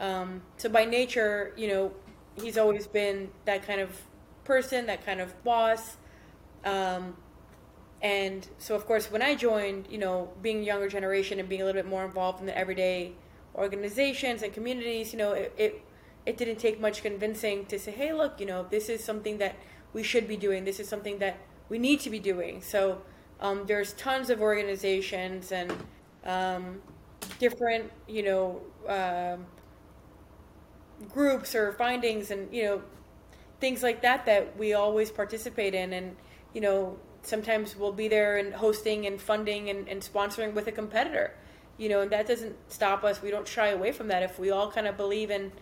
um so by nature, you know, he's always been that kind of person, that kind of boss. Um and so of course when I joined, you know, being younger generation and being a little bit more involved in the everyday organizations and communities, you know, it, it it didn't take much convincing to say, hey, look, you know, this is something that we should be doing. This is something that we need to be doing. So um, there's tons of organizations and um, different, you know, um, groups or findings and you know things like that that we always participate in and you know sometimes we'll be there and hosting and funding and, and sponsoring with a competitor. You know and that doesn't stop us. We don't shy away from that. If we all kind of believe in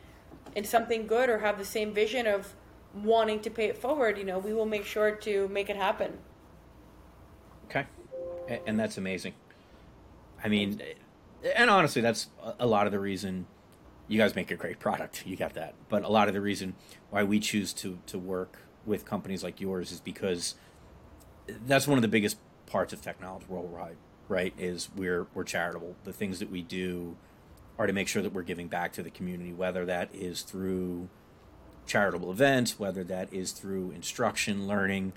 in something good or have the same vision of wanting to pay it forward you know we will make sure to make it happen. Okay, and that's amazing. I mean, and honestly, that's a- a lot of the reason you guys make a great product. You got that, but a lot of the reason why we choose to to work with companies like yours is because that's one of the biggest parts of technology worldwide. Right? Is we're we're charitable. The things that we do are to make sure that we're giving back to the community, whether that is through charitable events, whether that is through instruction, learning.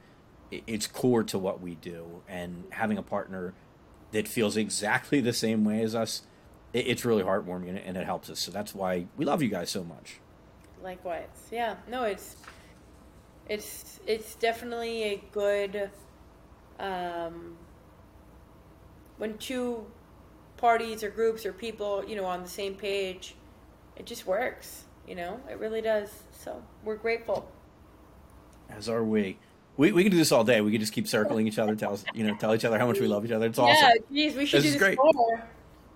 It's core to what we do, and having a partner that feels exactly the same way as us, i- it's really heartwarming and it- and it helps us. So that's why we love you guys so much. Likewise. Yeah. No, it's it's it's definitely a good um when two parties or groups or people, you know, on the same page, it just works, you know? It really does. So, we're grateful. As are we. We, we can do this all day. We can just keep circling each other, tell us, you know, tell each other how much we love each other. It's awesome. Yeah, geez, we should This do is this great. more.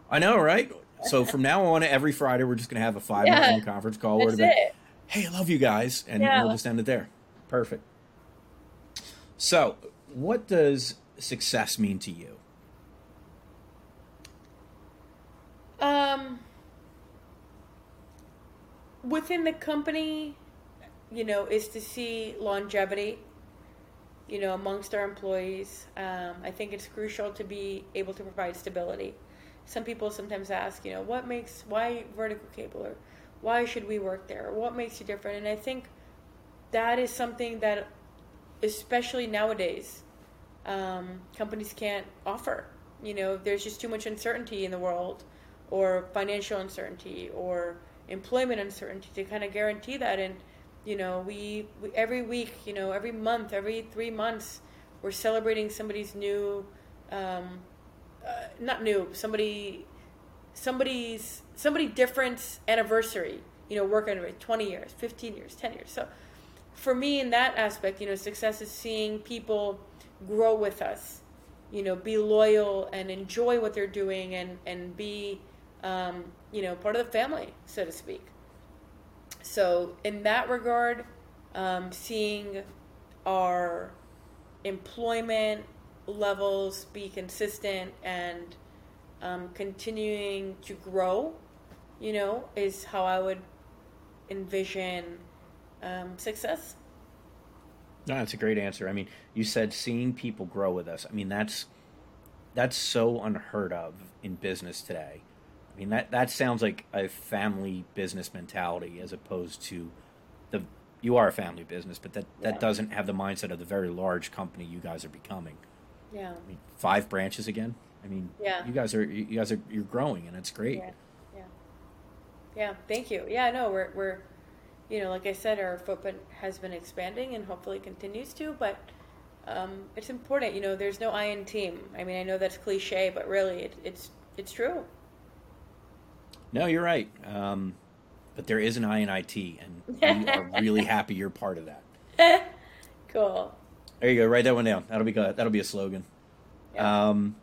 I know, right? So from now on, every Friday, we're just going to have a five Yeah. minute conference call That's we're it. hey, I love you guys, and Yeah. we'll just end it there. Perfect. So, what does success mean to you? Um, within the company, you know, is to see longevity, you know, amongst our employees. Um, I think it's crucial to be able to provide stability. Some people sometimes ask, you know, what makes, why vertical cable or why should we work there? Or what makes you different? And I think that is something that, especially nowadays, um, companies can't offer. You know, there's just too much uncertainty in the world, or financial uncertainty, or employment uncertainty to kind of guarantee that. And you know, we, we every week, you know, every month, every three months, we're celebrating somebody's new, um, uh, not new, somebody, somebody's somebody different anniversary. You know, working with 20 years, 15 years, 10 years. So for me in that aspect, you know, success is seeing people grow with us, you know, be loyal and enjoy what they're doing and, and be, um, you know, part of the family, so to speak. So in that regard, um, seeing our employment levels be consistent and um, continuing to grow, you know, is how I would envision um, success. No, that's a great answer. I mean, you said seeing people grow with us. I mean, that's that's so unheard of in business today. I mean that that sounds like a family business mentality as opposed to the you are a family business, but that that Yeah. doesn't have the mindset of the very large company you guys are becoming. Yeah. I mean, five branches again. I mean, Yeah. you guys are you guys are you're growing and it's great. Yeah. Yeah. Yeah. Thank you. Yeah. No, we're we're, you know, like I said, our footprint has been expanding and hopefully continues to. But um, it's important. You know, there's no I in team. I mean, I know that's cliche, but really, it, it's it's true. No, you're right. Um, but there is an I in IT, and we are really happy you're part of that. Cool. There you go. Write that one down. That'll be good. That'll be a slogan. Yeah. Um,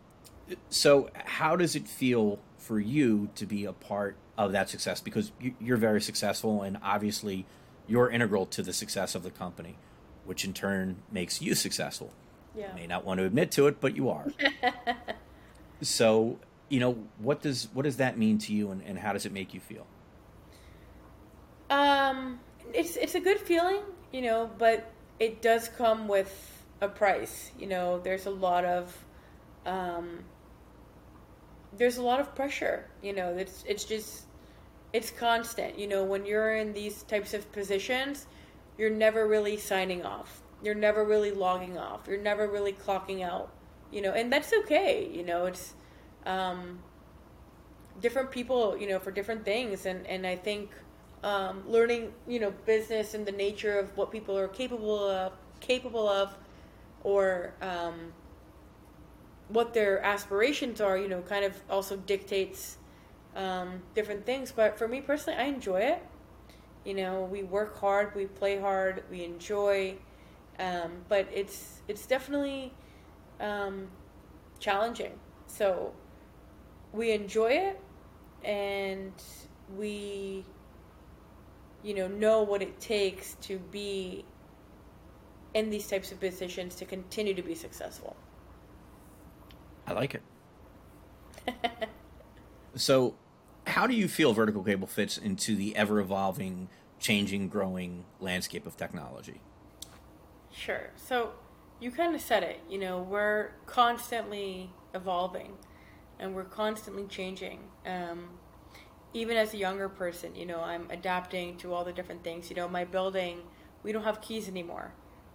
so, how does it feel for you to be a part of that success? Because you, you're very successful, and obviously, you're integral to the success of the company, which in turn makes you successful. Yeah. You may not want to admit to it, but you are. so, you know, what does what does that mean to you, and, and how does it make you feel? Um, it's it's a good feeling, you know, but it does come with a price. You know, there's a lot of um, there's a lot of pressure. You know, it's it's just it's constant. You know, when you're in these types of positions, you're never really signing off. You're never really logging off. You're never really clocking out. You know, and that's okay. You know, it's um, different people. You know, for different things, and and I think um, learning, you know, business and the nature of what people are capable of, capable of, or um, what their aspirations are, you know, kind of also dictates um, different things. But for me personally, I enjoy it. You know, we work hard, we play hard, we enjoy, um, but it's it's definitely um, challenging. So we enjoy it, and we you know know what it takes to be in these types of positions to continue to be successful. I like it. So, how do you feel vertical cable fits into the ever evolving, changing, growing landscape of technology? Sure. So you kind of said it. You know, we're constantly evolving, and we're constantly changing. Um, even as a younger person, you know, I'm adapting to all the different things. You know, my building, we don't have keys anymore.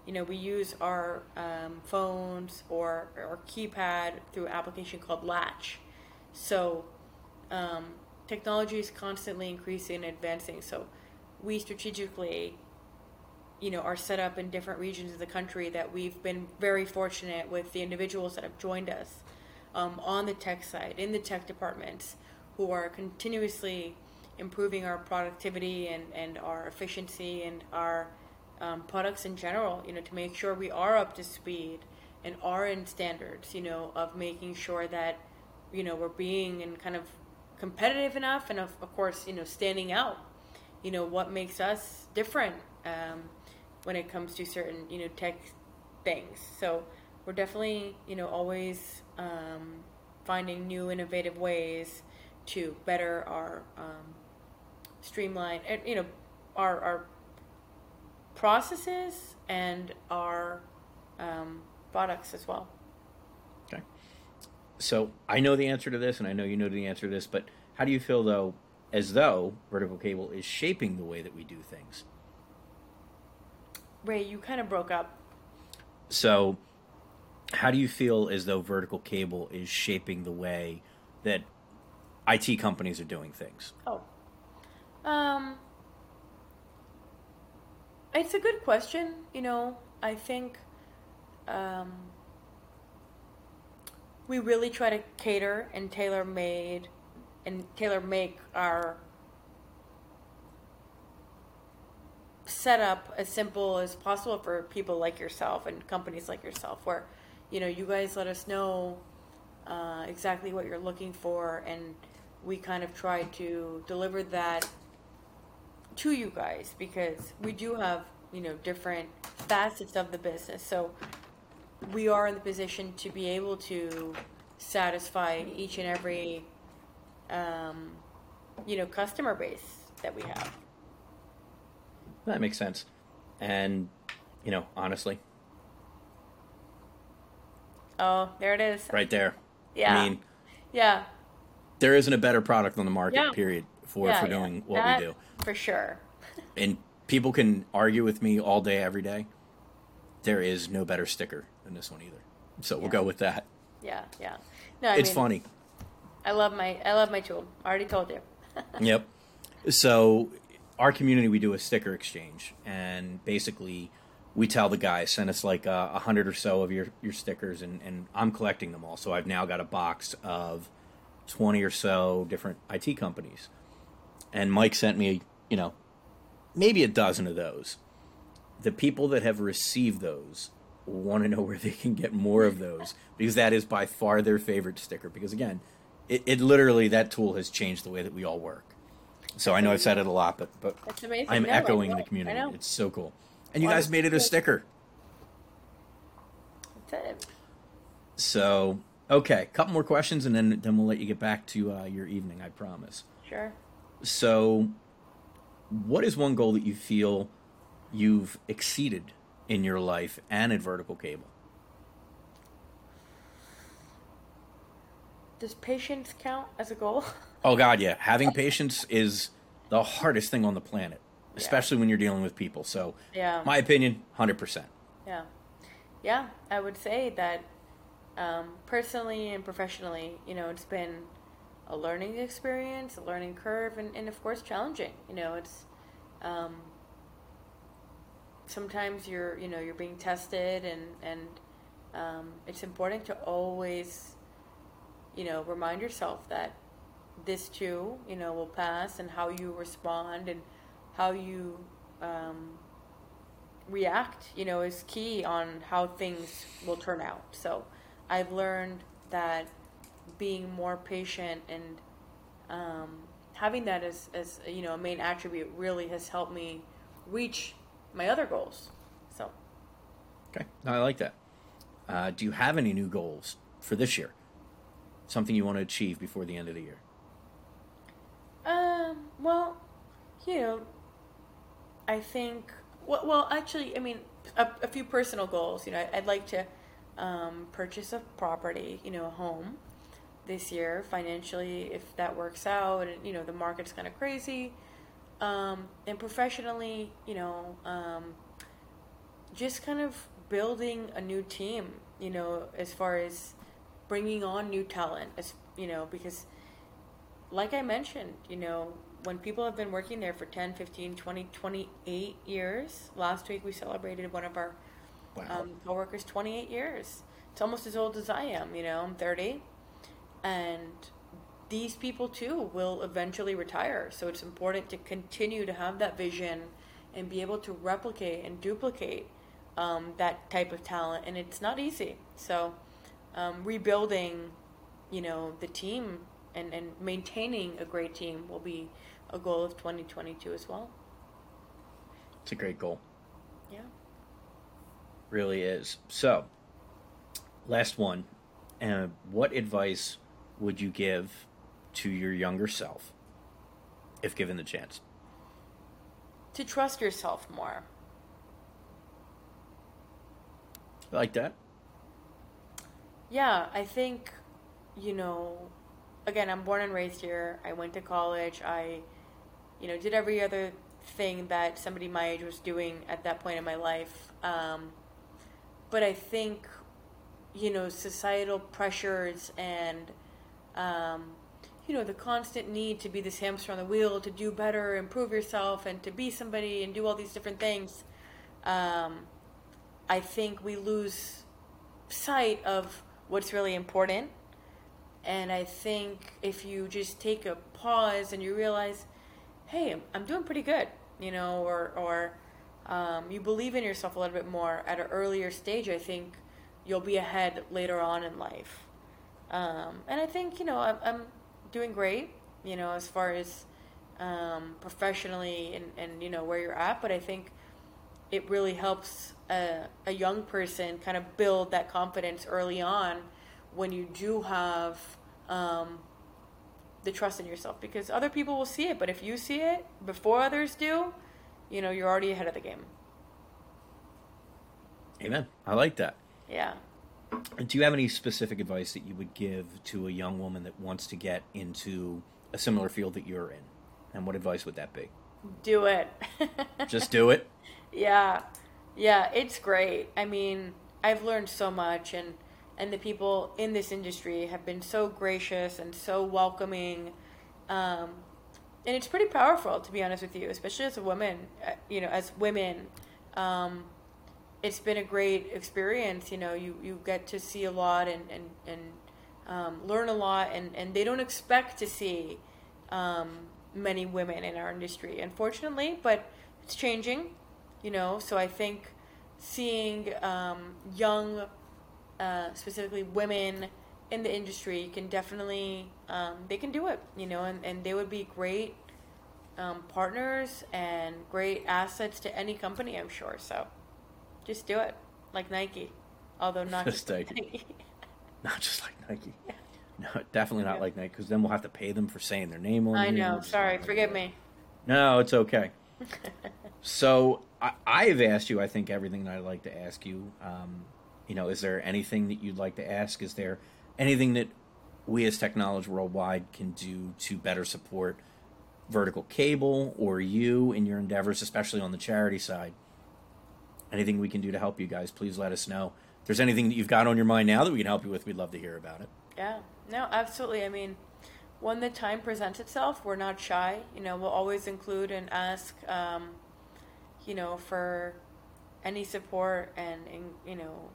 You know, we use our um, phones or our keypad through an application called Latch. So um, technology is constantly increasing and advancing. So we strategically you know, are set up in different regions of the country that we've been very fortunate with the individuals that have joined us um, on the tech side, in the tech departments, who are continuously improving our productivity and, and our efficiency and our um, products in general, you know, to make sure we are up to speed and are in standards, you know, of making sure that, you know, we're being and kind of competitive enough and of, of course, you know, standing out you know what makes us different um, when it comes to certain you know tech things. So we're definitely you know always um, finding new innovative ways to better our um, streamline and you know our our processes and our um, products as well Okay. So I know the answer to this, and I know you know the answer to this, but how do you feel though, as though vertical cable is shaping the way that we do things? ray you kind of broke up So, how do you feel as though vertical cable is shaping the way that IT companies are doing things? Oh. Um It's a good question, you know. I think um we really try to cater and tailor made and tailor make our setup as simple as possible for people like yourself and companies like yourself where you know you guys let us know uh, exactly what you're looking for and we kind of try to deliver that to you guys because we do have you know different facets of the business. So we are in the position to be able to satisfy each and every um, you know customer base that we have. That makes sense. And, you know, honestly, oh there it is. Right there. yeah. I mean, yeah there isn't a better product on the market, Yeah. period, for Yeah, for doing what That- we do. For sure. And people can argue with me all day, every day. There is no better sticker than this one either. So we'll go with that. Yeah, yeah. No, I it's mean, funny. I love my I love my tool. I already told you. Yep. So, our community, we do a sticker exchange, and basically, we tell the guys send us like uh, a hundred or so of your your stickers, and and I'm collecting them all. So I've now got a box of twenty or so different IT companies, and Mike sent me, you know, maybe a dozen of those. The people that have received those want to know where they can get more of those because that is by far their favorite sticker. Because again, it, it literally that tool has changed the way that we all work. So I know I've said it a lot, but but I'm No, echoing the community. It's so cool, and you guys made it a sticker. So okay, a couple more questions, and then then we'll let you get back to uh, your evening. I promise. Sure. So, what is one goal that you feel you've exceeded in your life and at Vertical Cable? Does patience count as a goal? Oh God, yeah. Having patience is the hardest thing on the planet, especially when you're dealing with people. So, Yeah. my opinion, hundred percent. Yeah. Yeah, I would say that um, personally and professionally, you know, it's been a learning experience, a learning curve, and, and of course challenging. You know, it's um, sometimes you're, you know, you're being tested, and and um, it's important to always, you know, remind yourself that this too, you know, will pass, and how you respond and how you um, react, you know, is key on how things will turn out. So I've learned that being more patient and um, having that as, as you know a main attribute really has helped me reach my other goals. So Okay, no, I like that. Uh, do you have any new goals for this year? Something you want to achieve before the end of the year? Um, well, you know, I think, well, well actually, I mean, a, a few personal goals. You know, I'd like to um, purchase a property, you know, a home this year financially, if that works out, and, you know, the market's kind of crazy. Um, and professionally, you know, um, just kind of building a new team, you know, as far as bringing on new talent, as, you know, because like I mentioned, you know, when people have been working there for 10, 15, 20, 28 years, last week we celebrated one of our Wow. um, coworkers 28 years. It's almost as old as I am, you know, I'm 30. And these people too will eventually retire. So it's important to continue to have that vision and be able to replicate and duplicate um, that type of talent. And it's not easy. So um, rebuilding, you know, the team and, and maintaining a great team will be a goal of 2022 as well. It's a great goal. Yeah. Really is. So, last one. Uh, what advice would you give to your younger self if given the chance? To trust yourself more. Like that. Yeah, I think, you know, again, I'm born and raised here. I went to college. I, you know, did every other thing that somebody my age was doing at that point in my life. Um, but I think, you know, societal pressures and, um, you know, the constant need to be this hamster on the wheel, to do better, improve yourself, and to be somebody and do all these different things. Um, I think we lose sight of what's really important. And I think if you just take a pause and you realize, hey, I'm- I'm doing pretty good, you know, or, or um, you believe in yourself a little bit more at an earlier stage, I think you'll be ahead later on in life. Um, and I think, you know, I'm, I'm doing great, you know, as far as um, professionally and, and, you know, where you're at. But I think it really helps a, a young person kind of build that confidence early on when you do have um, the trust in yourself because other people will see it but if you see it before others do you know you're already ahead of the game Amen. I like that. yeah Do you have any specific advice that you would give to a young woman that wants to get into a similar field that you're in? And what advice would that be? Do it. Just do it. Yeah. Yeah, it's great. I mean, I've learned so much and and the people in this industry have been so gracious and so welcoming. Um, and it's pretty powerful to be honest with you, especially as a woman, uh, you know, as women. Um, it's been a great experience. You know, you, you get to see a lot and, and, and um, learn a lot, and, and they don't expect to see um, many women in our industry, unfortunately, but it's changing, you know. So I think seeing um, young, uh, specifically women in the industry you can definitely, um, they can do it, you know, and, and they would be great um, partners and great assets to any company, I'm sure. So. Just do it, like Nike. Although not just, just Nike. Nike. not just like Nike. Yeah. No, definitely not yeah. like Nike, because then we'll have to pay them for saying their name on. I know. Sorry, forgive me. No, it's okay. so I, I've asked you, I think, everything that I'd like to ask you. Um, you know, is there anything that you'd like to ask? Is there anything that we as Technology Worldwide can do to better support vertical cable or you in your endeavors, especially on the charity side? anything we can do to help you guys, please let us know. If there's anything that you've got on your mind now that we can help you with, we'd love to hear about it. Yeah, no, absolutely. I mean, when the time presents itself, we're not shy. You know, we'll always include and ask, um, you know, for any support and, and you know,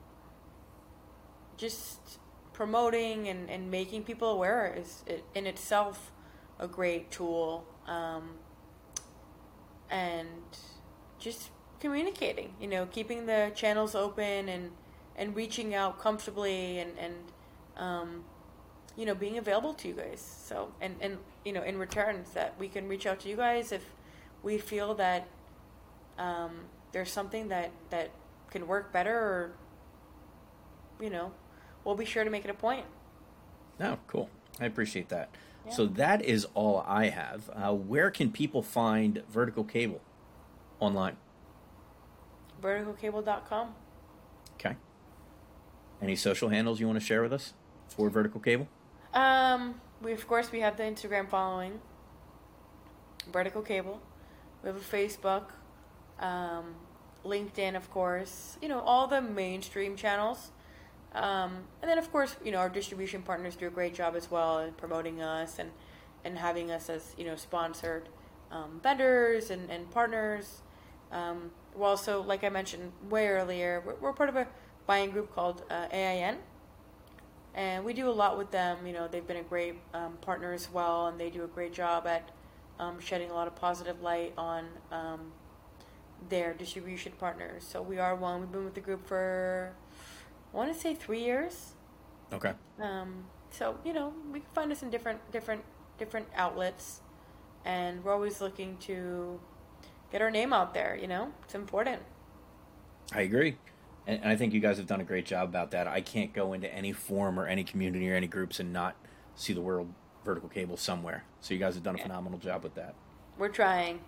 just promoting and, and making people aware is in itself a great tool. Um, and just communicating, you know, keeping the channels open and and reaching out comfortably and and um, you know being available to you guys. So and and you know in return that we can reach out to you guys if we feel that um, there's something that that can work better or you know we'll be sure to make it a point. Oh, cool. I appreciate that. Yeah. So that is all I have. Uh, where can people find Vertical Cable online? verticalcable.com. Okay. Any social handles you want to share with us for Vertical Cable? Um, we of course we have the Instagram following, Vertical Cable. We have a Facebook, um, LinkedIn, of course. You know all the mainstream channels. Um, and then of course you know our distribution partners do a great job as well in promoting us and and having us as you know sponsored um, vendors and, and partners. Um, we're also, like I mentioned way earlier, we're, we're part of a buying group called uh, AIN, and we do a lot with them. You know, they've been a great um, partner as well, and they do a great job at um, shedding a lot of positive light on um, their distribution partners. So we are one. We've been with the group for, I want to say, three years. Okay. Um, so you know, we can find us in different, different, different outlets, and we're always looking to get our name out there. You know, it's important. I agree. And I think you guys have done a great job about that. I can't go into any forum or any community or any groups and not see the world vertical cable somewhere. So you guys have done a phenomenal job with that. We're trying.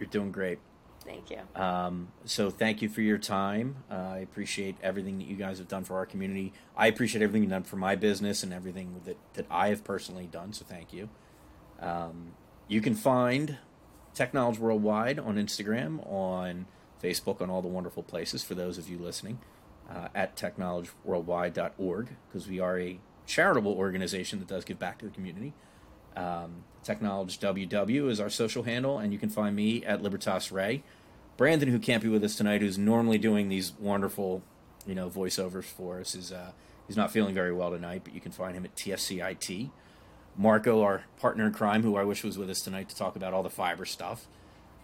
You're doing great. Thank you. Um, so thank you for your time. Uh, I appreciate everything that you guys have done for our community. I appreciate everything you've done for my business and everything that, that I have personally done. So thank you. Um, you can find Technology Worldwide on Instagram, on Facebook, on all the wonderful places for those of you listening uh, at technologyworldwide.org because we are a charitable organization that does give back to the community. Um, Technology WW is our social handle, and you can find me at Libertas Ray. Brandon, who can't be with us tonight, who's normally doing these wonderful, you know, voiceovers for us, is uh, he's not feeling very well tonight, but you can find him at TFCIT. Marco, our partner in crime, who I wish was with us tonight to talk about all the fiber stuff.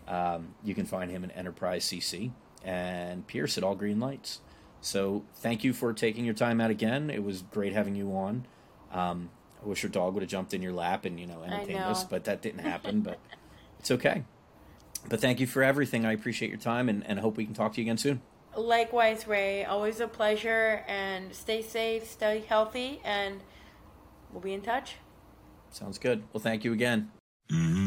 Um, you can find him in Enterprise CC and Pierce at All Green Lights. So thank you for taking your time out again. It was great having you on. Um, I wish your dog would have jumped in your lap and you know entertained us, but that didn't happen. but it's okay. But thank you for everything. I appreciate your time and, and hope we can talk to you again soon. Likewise, Ray. Always a pleasure. And stay safe, stay healthy, and we'll be in touch. Sounds good. Well, thank you again. Mm-hmm.